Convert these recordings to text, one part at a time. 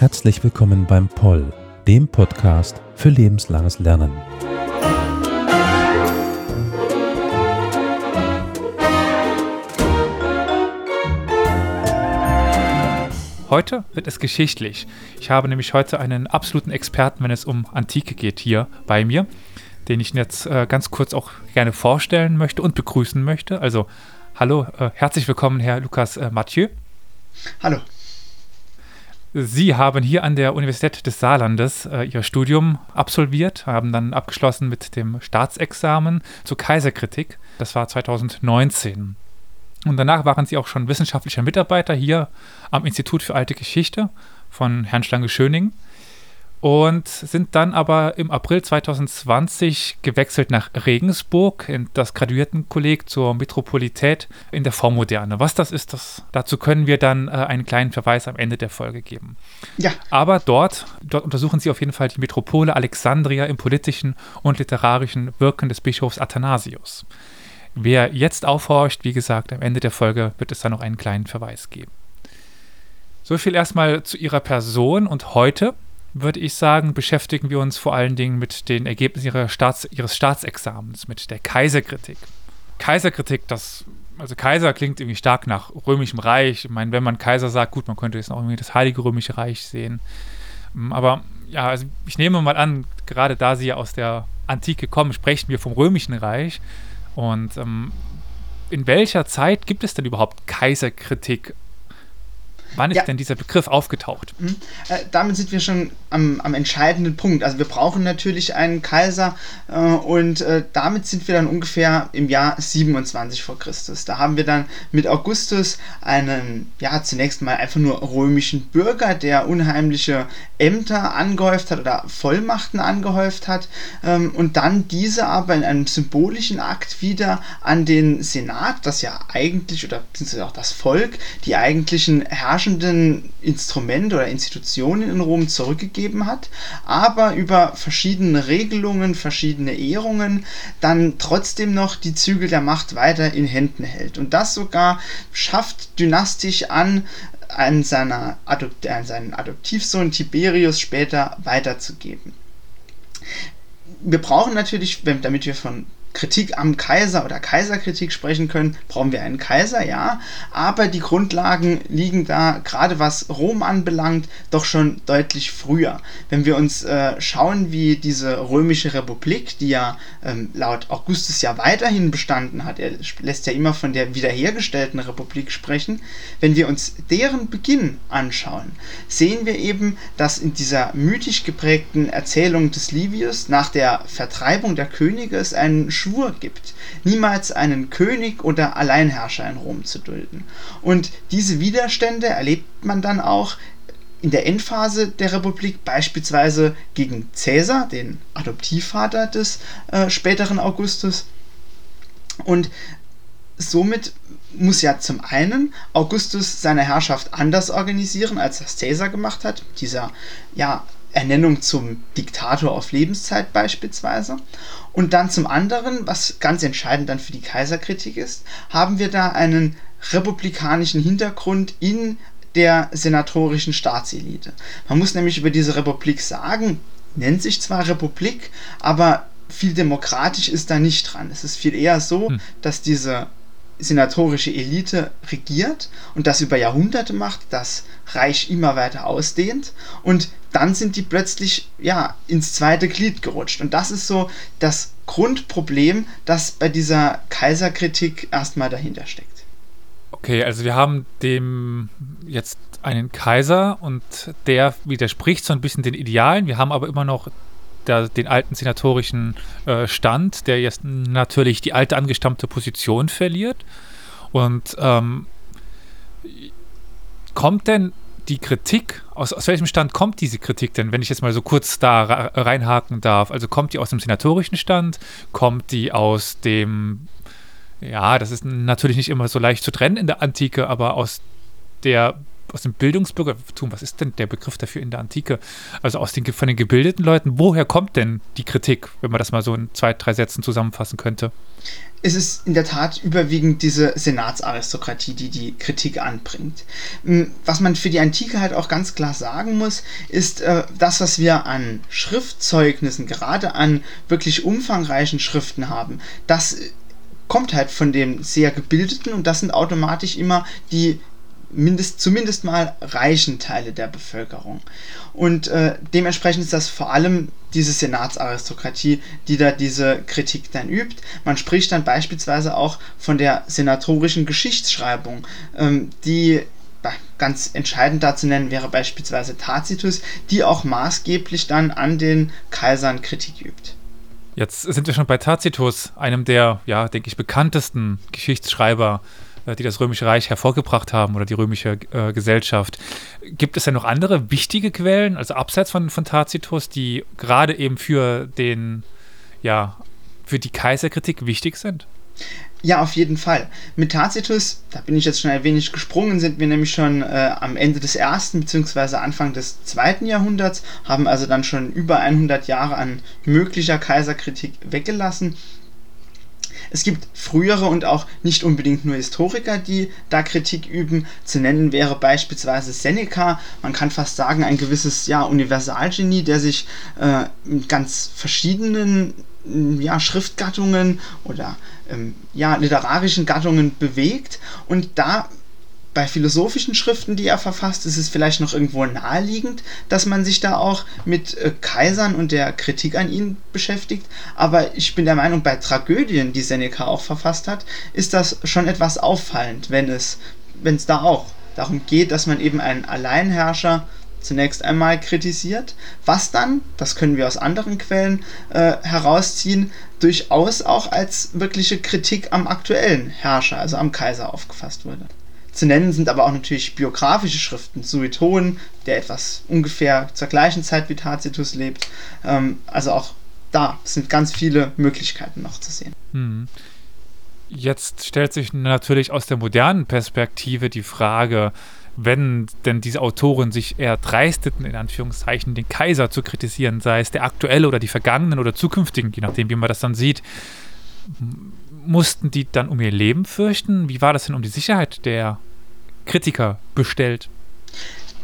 Herzlich willkommen beim Poll, dem Podcast für lebenslanges Lernen. Heute wird es geschichtlich. Ich habe nämlich heute einen absoluten Experten, wenn es um Antike geht, hier bei mir, den ich jetzt äh, ganz kurz auch gerne vorstellen möchte und begrüßen möchte. Also, hallo, äh, herzlich willkommen, Herr Lukas äh, Mathieu. Hallo. Sie haben hier an der Universität des Saarlandes äh, Ihr Studium absolviert, haben dann abgeschlossen mit dem Staatsexamen zur Kaiserkritik. Das war 2019. Und danach waren Sie auch schon wissenschaftlicher Mitarbeiter hier am Institut für Alte Geschichte von Herrn Schlange-Schöning und sind dann aber im April 2020 gewechselt nach Regensburg in das Graduiertenkolleg zur Metropolität in der Vormoderne. Was das ist, das, dazu können wir dann äh, einen kleinen Verweis am Ende der Folge geben. Ja. Aber dort, dort untersuchen sie auf jeden Fall die Metropole Alexandria im politischen und literarischen Wirken des Bischofs Athanasius. Wer jetzt aufhorcht, wie gesagt, am Ende der Folge wird es dann noch einen kleinen Verweis geben. So viel erstmal zu ihrer Person und heute würde ich sagen, beschäftigen wir uns vor allen Dingen mit den Ergebnissen Staats, ihres Staatsexamens, mit der Kaiserkritik. Kaiserkritik, das, also Kaiser klingt irgendwie stark nach römischem Reich. Ich meine, wenn man Kaiser sagt, gut, man könnte jetzt auch irgendwie das Heilige Römische Reich sehen. Mm, aber ja, also ich nehme mal an, gerade da Sie ja aus der Antike kommen, sprechen wir vom Römischen Reich. Und ähm, in welcher Zeit gibt es denn überhaupt Kaiserkritik Wann ist ja. denn dieser Begriff aufgetaucht? Mhm. Äh, damit sind wir schon am, am, entscheidenden Punkt. Also wir brauchen natürlich einen Kaiser äh, und äh, damit sind wir dann ungefähr im Jahr 27 vor Christus. Da haben wir dann mit Augustus einen, ja, zunächst mal einfach nur römischen Bürger, der unheimliche Ämter angehäuft hat oder Vollmachten angehäuft hat ähm, und dann diese aber in einem symbolischen Akt wieder an den Senat, das ja eigentlich, oder beziehungsweise auch das Volk, die eigentlichen Herrscher herrschenden Instrumente oder Institutionen in Rom zurückgegeben hat, aber über verschiedene Regelungen, verschiedene Ehrungen dann trotzdem noch die Zügel der Macht weiter in Händen hält. Und das sogar schafft dynastisch an, an, seiner Adopt an seinen Adoptivsohn Tiberius später weiterzugeben. Wir brauchen natürlich, damit wir von Kritik am Kaiser oder Kaiserkritik sprechen können, brauchen wir einen Kaiser, ja. Aber die Grundlagen liegen da, gerade was Rom anbelangt, doch schon deutlich früher. Wenn wir uns äh, schauen, wie diese römische Republik, die ja ähm, laut Augustus ja weiterhin bestanden hat, er lässt ja immer von der wiederhergestellten Republik sprechen, wenn wir uns deren Beginn anschauen, sehen wir eben, dass in dieser mythisch geprägten Erzählung des Livius nach der Vertreibung der Könige es einen Schwur gibt, niemals einen König oder Alleinherrscher in Rom zu dulden. Und diese Widerstände erlebt man dann auch in der Endphase der Republik, beispielsweise gegen Caesar, den Adoptivvater des äh, späteren Augustus. Und somit muss ja zum einen Augustus seine Herrschaft anders organisieren, als das Caesar gemacht hat. Dieser ja Ernennung zum Diktator auf Lebenszeit beispielsweise. Und dann zum anderen, was ganz entscheidend dann für die Kaiserkritik ist, haben wir da einen republikanischen Hintergrund in der senatorischen Staatselite. Man muss nämlich über diese Republik sagen, nennt sich zwar Republik, aber viel demokratisch ist da nicht dran. Es ist viel eher so, hm. dass diese senatorische Elite regiert und das über Jahrhunderte macht, das Reich immer weiter ausdehnt und dann sind die plötzlich ja ins zweite Glied gerutscht und das ist so das Grundproblem, das bei dieser Kaiserkritik erstmal dahinter steckt. Okay, also wir haben dem jetzt einen Kaiser und der widerspricht so ein bisschen den Idealen. Wir haben aber immer noch der, den alten senatorischen äh, Stand, der jetzt natürlich die alte angestammte Position verliert. Und ähm, kommt denn die Kritik, aus, aus welchem Stand kommt diese Kritik denn, wenn ich jetzt mal so kurz da reinhaken darf? Also kommt die aus dem senatorischen Stand? Kommt die aus dem, ja, das ist natürlich nicht immer so leicht zu trennen in der Antike, aber aus der aus dem Bildungsbürgertum, was ist denn der Begriff dafür in der Antike? Also aus den, von den gebildeten Leuten, woher kommt denn die Kritik, wenn man das mal so in zwei, drei Sätzen zusammenfassen könnte? Es ist in der Tat überwiegend diese Senatsaristokratie, die die Kritik anbringt. Hm, was man für die Antike halt auch ganz klar sagen muss, ist äh, das, was wir an Schriftzeugnissen, gerade an wirklich umfangreichen Schriften haben, das kommt halt von den sehr gebildeten und das sind automatisch immer die mindest, zumindest mal reichen Teile der Bevölkerung. Und äh, dementsprechend ist das vor allem diese Senatsaristokratie, die da diese Kritik dann übt. Man spricht dann beispielsweise auch von der senatorischen Geschichtsschreibung, ähm, die ganz entscheidend dazu nennen wäre beispielsweise Tacitus, die auch maßgeblich dann an den Kaisern Kritik übt. Jetzt sind wir schon bei Tacitus, einem der, ja, denke ich, bekanntesten Geschichtsschreiber äh, die das Römische Reich hervorgebracht haben oder die römische äh, Gesellschaft. Gibt es denn noch andere wichtige Quellen, also abseits von, von Tacitus, die gerade eben für den, ja, für die Kaiserkritik wichtig sind? Ja, auf jeden Fall. Mit Tacitus, da bin ich jetzt schon ein wenig gesprungen, sind wir nämlich schon äh, am Ende des ersten bzw. Anfang des zweiten Jahrhunderts, haben also dann schon über 100 Jahre an möglicher Kaiserkritik weggelassen es gibt frühere und auch nicht unbedingt nur Historiker, die da Kritik üben. Zu nennen wäre beispielsweise Seneca. Man kann fast sagen, ein gewisses ja, Universalgenie, der sich äh, ganz verschiedenen ja, Schriftgattungen oder ähm, ja, literarischen Gattungen bewegt und da bei philosophischen Schriften, die er verfasst, ist es vielleicht noch irgendwo naheliegend, dass man sich da auch mit äh, Kaisern und der Kritik an ihnen beschäftigt. Aber ich bin der Meinung, bei Tragödien, die Seneca auch verfasst hat, ist das schon etwas auffallend, wenn es, wenn es da auch darum geht, dass man eben einen Alleinherrscher zunächst einmal kritisiert, was dann, das können wir aus anderen Quellen äh, herausziehen, durchaus auch als wirkliche Kritik am aktuellen Herrscher, also am Kaiser aufgefasst wurde. Zu nennen sind aber auch natürlich biografische Schriften, Sueton, der etwas ungefähr zur gleichen Zeit wie Tacitus lebt. Ähm, also auch da sind ganz viele Möglichkeiten noch zu sehen. Hm. Jetzt stellt sich natürlich aus der modernen Perspektive die Frage, wenn denn diese Autoren sich eher dreisteten, in Anführungszeichen, den Kaiser zu kritisieren, sei es der aktuelle oder die vergangenen oder zukünftigen, je nachdem, wie man das dann sieht, mussten die dann um ihr Leben fürchten? Wie war das denn um die Sicherheit der Kritiker bestellt?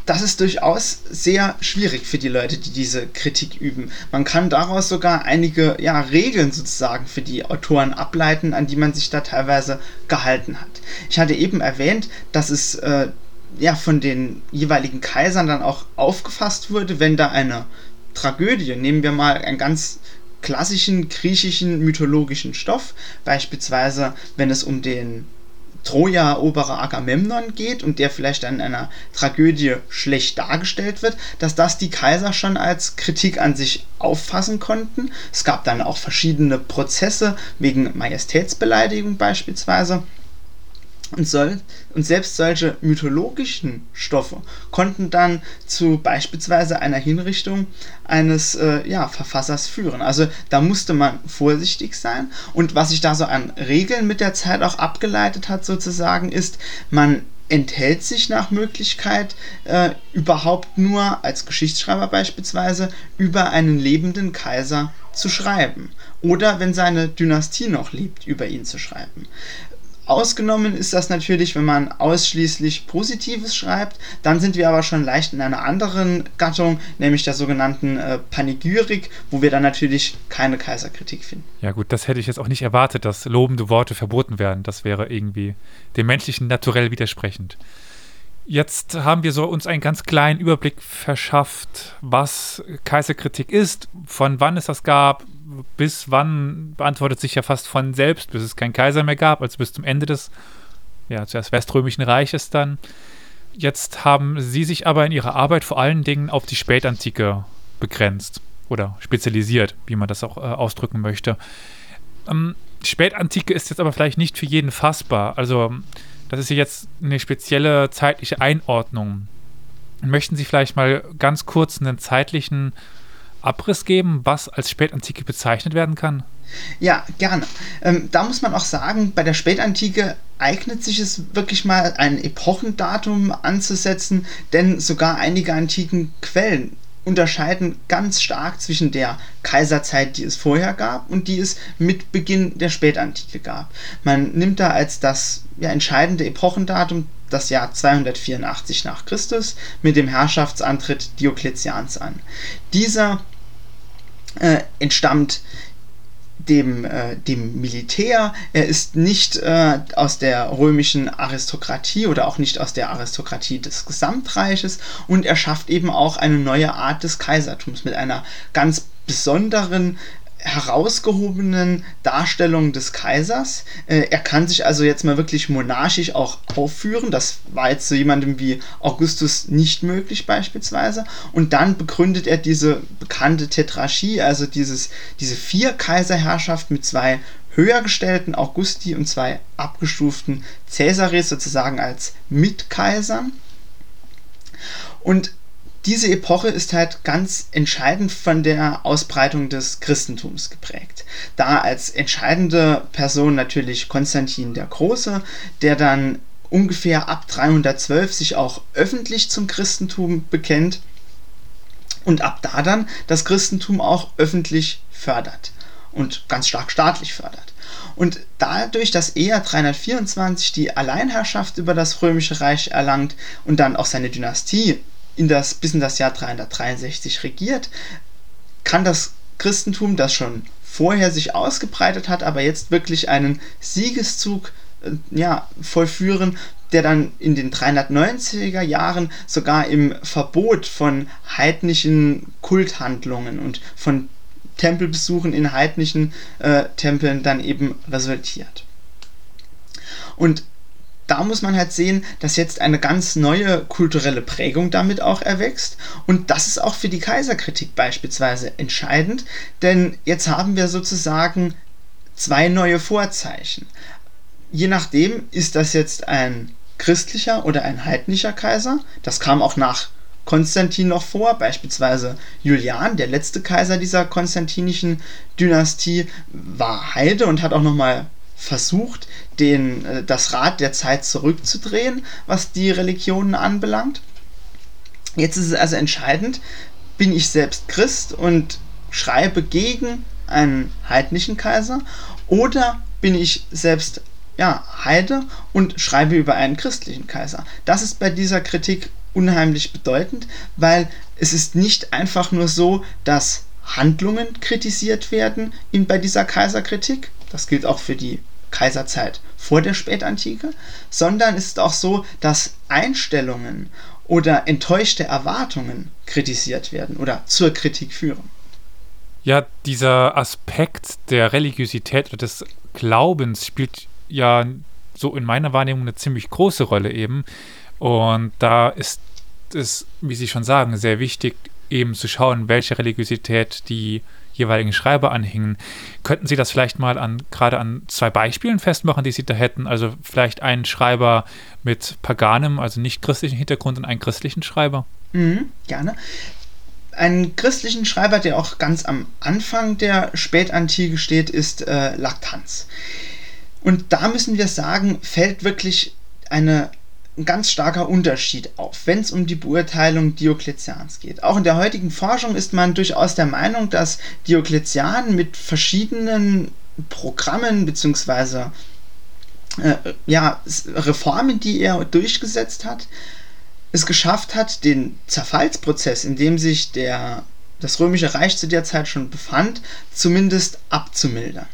das ist durchaus sehr schwierig für die Leute, die diese Kritik üben. Man kann daraus sogar einige ja, Regeln sozusagen für die Autoren ableiten, an die man sich da teilweise gehalten hat. Ich hatte eben erwähnt, dass es äh, ja von den jeweiligen Kaisern dann auch aufgefasst wurde, wenn da eine Tragödie, nehmen wir mal ein ganz klassischen griechischen mythologischen Stoff, beispielsweise wenn es um den Troja-Eroberer Agamemnon geht und der vielleicht in einer Tragödie schlecht dargestellt wird, dass das die Kaiser schon als Kritik an sich auffassen konnten. Es gab dann auch verschiedene Prozesse wegen Majestätsbeleidigung beispielsweise. Und, soll, und selbst solche mythologischen Stoffe konnten dann zu beispielsweise einer Hinrichtung eines äh, ja, Verfassers führen. Also da musste man vorsichtig sein. Und was sich da so an Regeln mit der Zeit auch abgeleitet hat, sozusagen, ist, man enthält sich nach Möglichkeit äh, überhaupt nur als Geschichtsschreiber beispielsweise über einen lebenden Kaiser zu schreiben. Oder wenn seine Dynastie noch lebt, über ihn zu schreiben. Ausgenommen ist das natürlich, wenn man ausschließlich Positives schreibt. Dann sind wir aber schon leicht in einer anderen Gattung, nämlich der sogenannten äh, Panegyrik, wo wir dann natürlich keine Kaiserkritik finden. Ja gut, das hätte ich jetzt auch nicht erwartet, dass lobende Worte verboten werden. Das wäre irgendwie dem menschlichen Naturell widersprechend. Jetzt haben wir so uns einen ganz kleinen Überblick verschafft, was Kaiserkritik ist, von wann es das gab, bis wann beantwortet sich ja fast von selbst, bis es keinen Kaiser mehr gab, also bis zum Ende des, ja, zuerst Weströmischen Reiches dann. Jetzt haben sie sich aber in ihrer Arbeit vor allen Dingen auf die Spätantike begrenzt oder spezialisiert, wie man das auch äh, ausdrücken möchte. Ähm, Spätantike ist jetzt aber vielleicht nicht für jeden fassbar. Also, das ist jetzt eine spezielle zeitliche Einordnung. Möchten Sie vielleicht mal ganz kurz einen zeitlichen Abriss geben, was als Spätantike bezeichnet werden kann? Ja, gerne. Ähm, da muss man auch sagen, bei der Spätantike eignet sich es wirklich mal ein Epochendatum anzusetzen, denn sogar einige antiken Quellen unterscheiden ganz stark zwischen der Kaiserzeit, die es vorher gab, und die es mit Beginn der Spätantike gab. Man nimmt da als das ja, entscheidende Epochendatum das Jahr 284 nach Christus mit dem Herrschaftsantritt Diokletians an. Dieser äh, entstammt dem, äh, dem Militär. Er ist nicht äh, aus der römischen Aristokratie oder auch nicht aus der Aristokratie des Gesamtreiches und er schafft eben auch eine neue Art des Kaisertums mit einer ganz besonderen herausgehobenen Darstellung des Kaisers. Äh, er kann sich also jetzt mal wirklich monarchisch auch aufführen. Das war jetzt so jemandem wie Augustus nicht möglich beispielsweise. Und dann begründet er diese bekannte Tetrarchie, also dieses, diese vier Kaiserherrschaft mit zwei höher gestellten Augusti und zwei abgestuften Caesaris sozusagen als Mitkaisern. Und diese Epoche ist halt ganz entscheidend von der Ausbreitung des Christentums geprägt. Da als entscheidende Person natürlich Konstantin der Große, der dann ungefähr ab 312 sich auch öffentlich zum Christentum bekennt und ab da dann das Christentum auch öffentlich fördert und ganz stark staatlich fördert. Und dadurch, dass er 324 die Alleinherrschaft über das römische Reich erlangt und dann auch seine Dynastie in das, bis in das Jahr 363 regiert, kann das Christentum, das schon vorher sich ausgebreitet hat, aber jetzt wirklich einen Siegeszug äh, ja, vollführen, der dann in den 390er Jahren sogar im Verbot von heidnischen Kulthandlungen und von Tempelbesuchen in heidnischen äh, Tempeln dann eben resultiert. Und da muss man halt sehen, dass jetzt eine ganz neue kulturelle Prägung damit auch erwächst. Und das ist auch für die Kaiserkritik beispielsweise entscheidend, denn jetzt haben wir sozusagen zwei neue Vorzeichen. Je nachdem, ist das jetzt ein christlicher oder ein heidnischer Kaiser. Das kam auch nach Konstantin noch vor, beispielsweise Julian, der letzte Kaiser dieser konstantinischen Dynastie, war Heide und hat auch nochmal versucht, den, äh, das Rad der Zeit zurückzudrehen, was die Religionen anbelangt. Jetzt ist es also entscheidend, bin ich selbst Christ und schreibe gegen einen heidnischen Kaiser oder bin ich selbst ja, Heide und schreibe über einen christlichen Kaiser. Das ist bei dieser Kritik unheimlich bedeutend, weil es ist nicht einfach nur so, dass Handlungen kritisiert werden in, bei dieser Kaiserkritik, das gilt auch für die Kaiserzeit vor der Spätantike, sondern es ist auch so, dass Einstellungen oder enttäuschte Erwartungen kritisiert werden oder zur Kritik führen. Ja, dieser Aspekt der Religiosität oder des Glaubens spielt ja so in meiner Wahrnehmung eine ziemlich große Rolle eben. Und da ist es, wie Sie schon sagen, sehr wichtig, eben zu schauen, welche Religiosität die jeweiligen Schreiber anhingen. Könnten Sie das vielleicht mal an gerade an zwei Beispielen festmachen, die Sie da hätten? Also vielleicht einen Schreiber mit paganem, also nicht christlichen Hintergrund und einen christlichen Schreiber? Mhm, gerne. Einen christlichen Schreiber, der auch ganz am Anfang der Spätantike steht, ist äh, Laktanz. Und da müssen wir sagen, fällt wirklich eine ein ganz starker Unterschied auf, wenn es um die Beurteilung Diokletians geht. Auch in der heutigen Forschung ist man durchaus der Meinung, dass Diokletian mit verschiedenen Programmen bzw. Äh, ja, Reformen, die er durchgesetzt hat, es geschafft hat, den Zerfallsprozess, in dem sich der, das Römische Reich zu der Zeit schon befand, zumindest abzumildern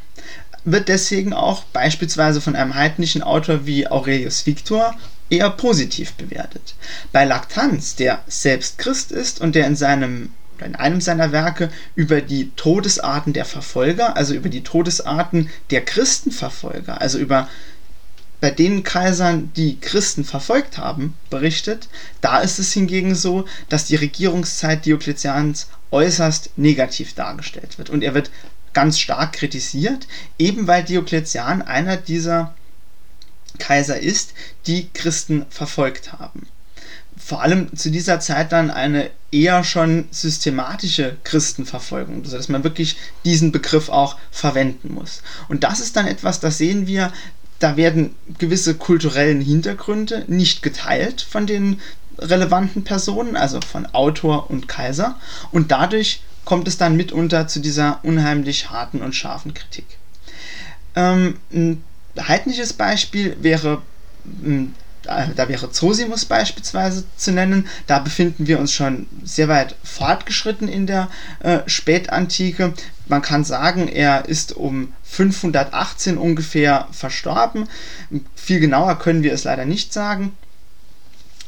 wird deswegen auch beispielsweise von einem heidnischen Autor wie Aurelius Victor eher positiv bewertet. Bei Laktanz, der selbst Christ ist und der in seinem in einem seiner Werke über die Todesarten der Verfolger, also über die Todesarten der Christenverfolger, also über bei den Kaisern, die Christen verfolgt haben, berichtet. Da ist es hingegen so, dass die Regierungszeit Diokletians äußerst negativ dargestellt wird. Und er wird ganz stark kritisiert, eben weil Diokletian einer dieser Kaiser ist, die Christen verfolgt haben. vor allem zu dieser Zeit dann eine eher schon systematische Christenverfolgung, also dass man wirklich diesen Begriff auch verwenden muss. Und das ist dann etwas, das sehen wir, da werden gewisse kulturellen Hintergründe nicht geteilt von den relevanten Personen, also von Autor und Kaiser, und dadurch kommt es dann mitunter zu dieser unheimlich harten und scharfen Kritik. Ähm, ein heidnisches Beispiel wäre hm, da wäre Zosimus beispielsweise zu nennen. Da befinden wir uns schon sehr weit fortgeschritten in der äh, Spätantike. Man kann sagen, er ist um 518 ungefähr verstorben. Viel genauer können wir es leider nicht sagen.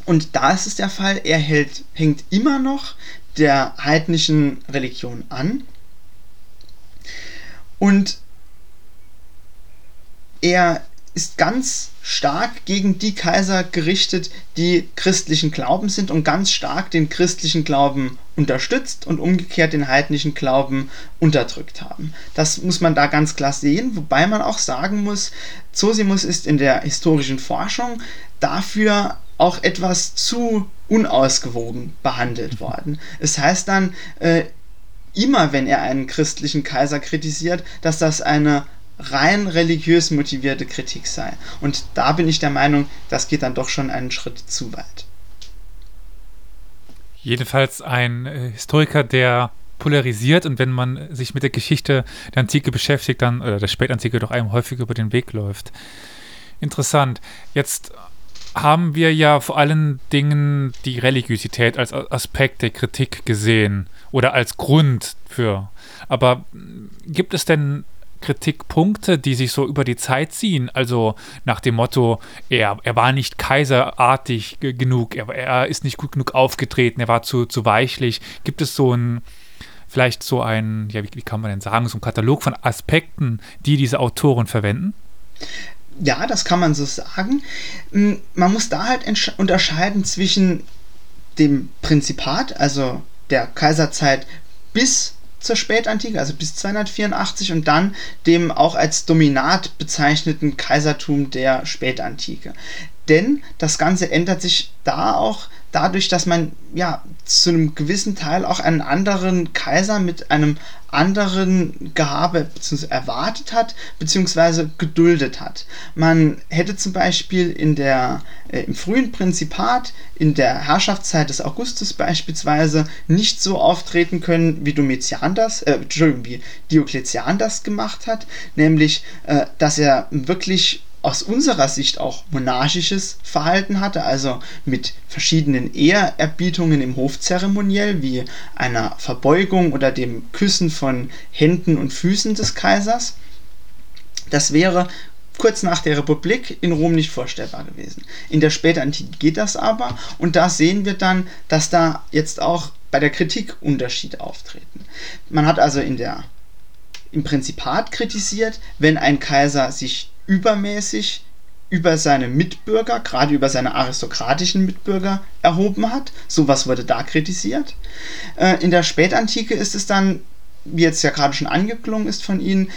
Und da ist es der Fall, er hält, hängt immer noch der heidnischen Religion an. Und er ist ganz stark gegen die Kaiser gerichtet, die christlichen Glauben sind und ganz stark den christlichen Glauben unterstützt und umgekehrt den heidnischen Glauben unterdrückt haben. Das muss man da ganz klar sehen, wobei man auch sagen muss, Zosimus ist in der historischen Forschung dafür auch etwas zu unausgewogen behandelt worden. Es heißt dann, äh, immer wenn er einen christlichen Kaiser kritisiert, dass das eine rein religiös motivierte Kritik sei. Und da bin ich der Meinung, das geht dann doch schon einen Schritt zu weit. Jedenfalls ein äh, Historiker, der polarisiert und wenn man sich mit der Geschichte der Antike beschäftigt, dann, oder der Spätantike doch einem häufig über den Weg läuft. Interessant. Jetzt haben wir ja vor allen Dingen die Religiosität als Aspekt der Kritik gesehen oder als Grund für. Aber gibt es denn Kritikpunkte, die sich so über die Zeit ziehen. Also nach dem Motto, er, er war nicht kaiserartig genug, er, er ist nicht gut genug aufgetreten, er war zu, zu weichlich. Gibt es so ein, vielleicht so ein, ja, wie, wie kann man denn sagen, so ein Katalog von Aspekten, die diese Autoren verwenden? Ja, das kann man so sagen. Hm, man muss da halt unterscheiden zwischen dem Prinzipat, also der Kaiserzeit bis zur Spätantike, also bis 284 und dann dem auch als Dominat bezeichneten Kaisertum der Spätantike. Denn das Ganze ändert sich da auch dadurch, dass man ja zu einem gewissen Teil auch einen anderen Kaiser mit einem anderen Gehabe erwartet hat, beziehungsweise geduldet hat. Man hätte zum Beispiel in der, äh, im frühen Prinzipat, in der Herrschaftszeit des Augustus beispielsweise, nicht so auftreten können, wie Domitian das, äh, Entschuldigung, wie Diokletian das gemacht hat, nämlich, äh, dass er wirklich aus unserer Sicht auch monarchisches Verhalten hatte, also mit verschiedenen Ehrerbietungen im Hofzeremoniell, wie einer Verbeugung oder dem Küssen von Händen und Füßen des Kaisers. Das wäre kurz nach der Republik in Rom nicht vorstellbar gewesen. In der Spätantike geht das aber und da sehen wir dann, dass da jetzt auch bei der Kritik Unterschiede auftreten. Man hat also in der im Prinzipat kritisiert, wenn ein Kaiser sich übermäßig über seine Mitbürger, gerade über seine aristokratischen Mitbürger erhoben hat. Sowas wurde da kritisiert. Äh, in der Spätantike ist es dann, wie jetzt ja gerade schon angeklungen ist von Ihnen,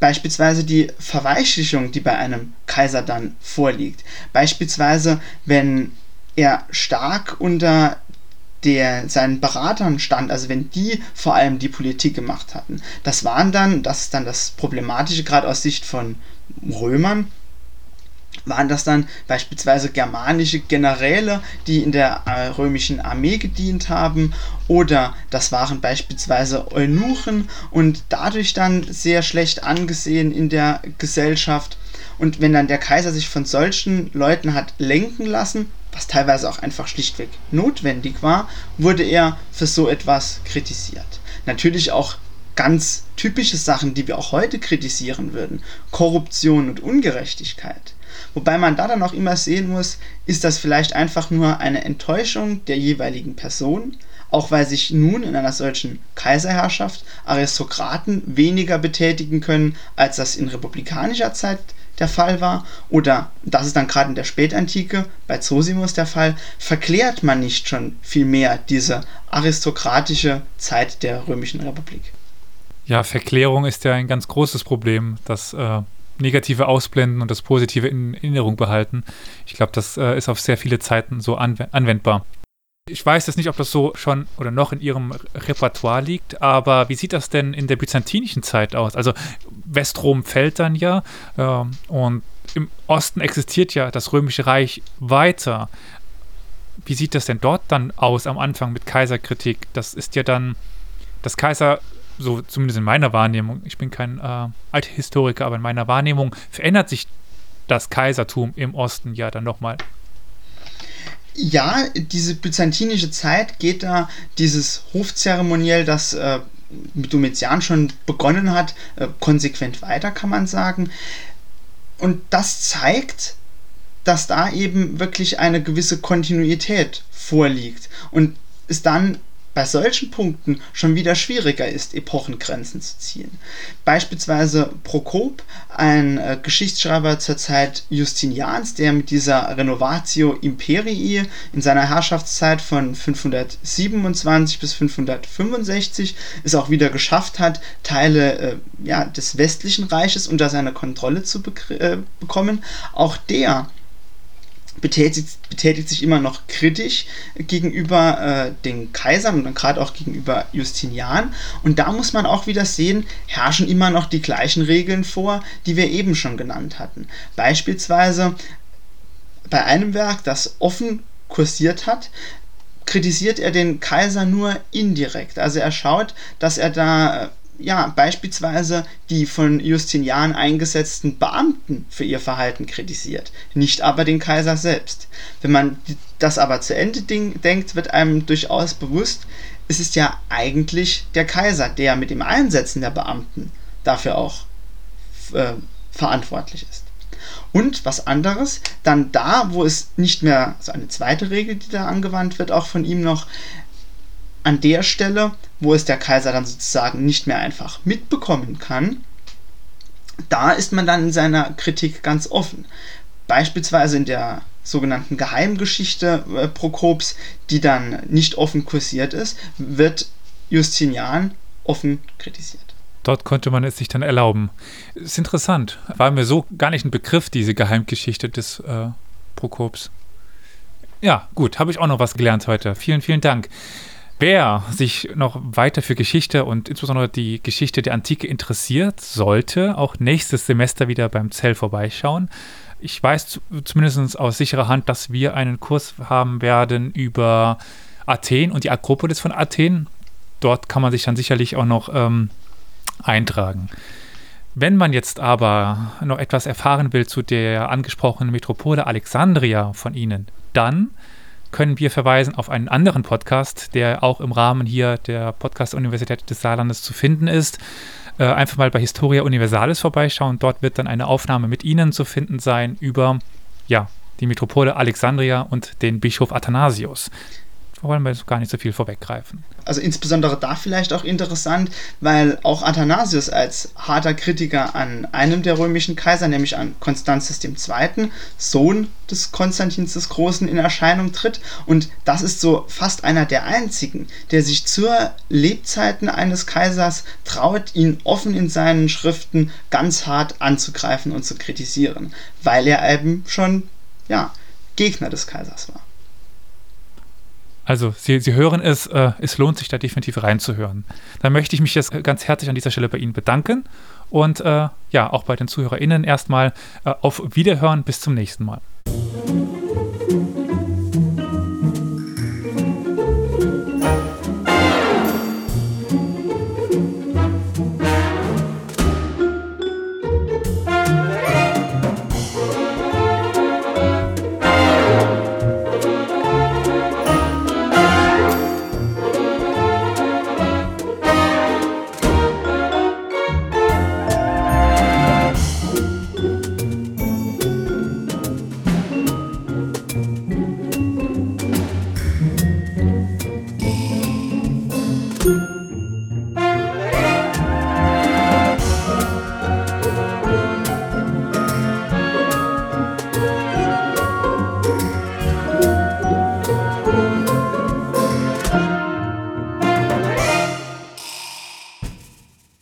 beispielsweise die Verweichlichung, die bei einem Kaiser dann vorliegt. Beispielsweise, wenn er stark unter der seinen Beratern stand, also wenn die vor allem die Politik gemacht hatten. Das waren dann, das ist dann das Problematische, gerade aus Sicht von Römern, waren das dann beispielsweise germanische Generäle, die in der äh, römischen Armee gedient haben, oder das waren beispielsweise Eunuchen und dadurch dann sehr schlecht angesehen in der Gesellschaft. Und wenn dann der Kaiser sich von solchen Leuten hat lenken lassen, was teilweise auch einfach schlichtweg notwendig war, wurde er für so etwas kritisiert. Natürlich auch ganz typische Sachen, die wir auch heute kritisieren würden. Korruption und Ungerechtigkeit. Wobei man da dann auch immer sehen muss, ist das vielleicht einfach nur eine Enttäuschung der jeweiligen Person, auch weil sich nun in einer solchen Kaiserherrschaft Aristokraten weniger betätigen können, als das in republikanischer Zeit der Fall war, oder das ist dann gerade in der Spätantike bei Zosimus der Fall, verklärt man nicht schon viel mehr diese aristokratische Zeit der Römischen Republik. Ja, Verklärung ist ja ein ganz großes Problem, das äh, Negative ausblenden und das Positive in Erinnerung behalten. Ich glaube, das äh, ist auf sehr viele Zeiten so anw anwendbar. Ich weiß jetzt nicht, ob das so schon oder noch in Ihrem Repertoire liegt, aber wie sieht das denn in der byzantinischen Zeit aus? Also Westrom fällt dann ja äh, und im Osten existiert ja das Römische Reich weiter. Wie sieht das denn dort dann aus am Anfang mit Kaiserkritik? Das ist ja dann, das Kaiser, so zumindest in meiner Wahrnehmung, ich bin kein äh, Althistoriker, aber in meiner Wahrnehmung verändert sich das Kaisertum im Osten ja dann nochmal ja, diese byzantinische Zeit geht da dieses Hofzeremoniell, das äh, mit Domitian schon begonnen hat, äh, konsequent weiter, kann man sagen. Und das zeigt, dass da eben wirklich eine gewisse Kontinuität vorliegt und es dann bei solchen Punkten schon wieder schwieriger ist, Epochengrenzen zu ziehen. Beispielsweise Prokop, ein äh, Geschichtsschreiber zur Zeit Justinians, der mit dieser Renovatio Imperii in seiner Herrschaftszeit von 527 bis 565 es auch wieder geschafft hat, Teile äh, ja, des westlichen Reiches unter seine Kontrolle zu äh, bekommen. Auch der betätigt, betätigt sich immer noch kritisch gegenüber äh, den Kaisern und gerade auch gegenüber Justinian. Und da muss man auch wieder sehen, herrschen immer noch die gleichen Regeln vor, die wir eben schon genannt hatten. Beispielsweise bei einem Werk, das offen kursiert hat, kritisiert er den Kaiser nur indirekt. Also er schaut, dass er da ja, beispielsweise die von Justinian eingesetzten Beamten für ihr Verhalten kritisiert, nicht aber den Kaiser selbst. Wenn man das aber zu Ende denkt, wird einem durchaus bewusst, es ist ja eigentlich der Kaiser, der mit dem Einsetzen der Beamten dafür auch äh, verantwortlich ist. Und was anderes, dann da, wo es nicht mehr so eine zweite Regel, die da angewandt wird, auch von ihm noch, an der Stelle, wo es der Kaiser dann sozusagen nicht mehr einfach mitbekommen kann, da ist man dann in seiner Kritik ganz offen. Beispielsweise in der sogenannten Geheimgeschichte äh, Prokops, die dann nicht offen kursiert ist, wird Justinian offen kritisiert. Dort konnte man es sich dann erlauben. Ist interessant. War mir so gar nicht ein Begriff, diese Geheimgeschichte des äh, Prokops. Ja, gut, habe ich auch noch was gelernt heute. Vielen, vielen Dank. Wer sich noch weiter für Geschichte und insbesondere die Geschichte der Antike interessiert, sollte auch nächstes Semester wieder beim Zell vorbeischauen. Ich weiß zumindest aus sicherer Hand, dass wir einen Kurs haben werden über Athen und die Akropolis von Athen. Dort kann man sich dann sicherlich auch noch ähm, eintragen. Wenn man jetzt aber noch etwas erfahren will zu der angesprochenen Metropole Alexandria von Ihnen, dann können wir verweisen auf einen anderen Podcast, der auch im Rahmen hier der Podcast-Universität des Saarlandes zu finden ist. Äh, einfach mal bei Historia Universalis vorbeischauen. Dort wird dann eine Aufnahme mit Ihnen zu finden sein über ja, die Metropole Alexandria und den Bischof Athanasius wollen wir jetzt gar nicht so viel vorweggreifen. Also insbesondere da vielleicht auch interessant, weil auch Athanasius als harter Kritiker an einem der römischen Kaiser, nämlich an Konstanzes II., Sohn des Konstantins des Großen, in Erscheinung tritt. Und das ist so fast einer der einzigen, der sich zur Lebzeiten eines Kaisers traut, ihn offen in seinen Schriften ganz hart anzugreifen und zu kritisieren, weil er eben schon ja, Gegner des Kaisers war. Also, Sie, Sie hören es, äh, es lohnt sich da definitiv reinzuhören. Dann möchte ich mich jetzt ganz herzlich an dieser Stelle bei Ihnen bedanken und äh, ja, auch bei den ZuhörerInnen erstmal äh, auf Wiederhören. Bis zum nächsten Mal.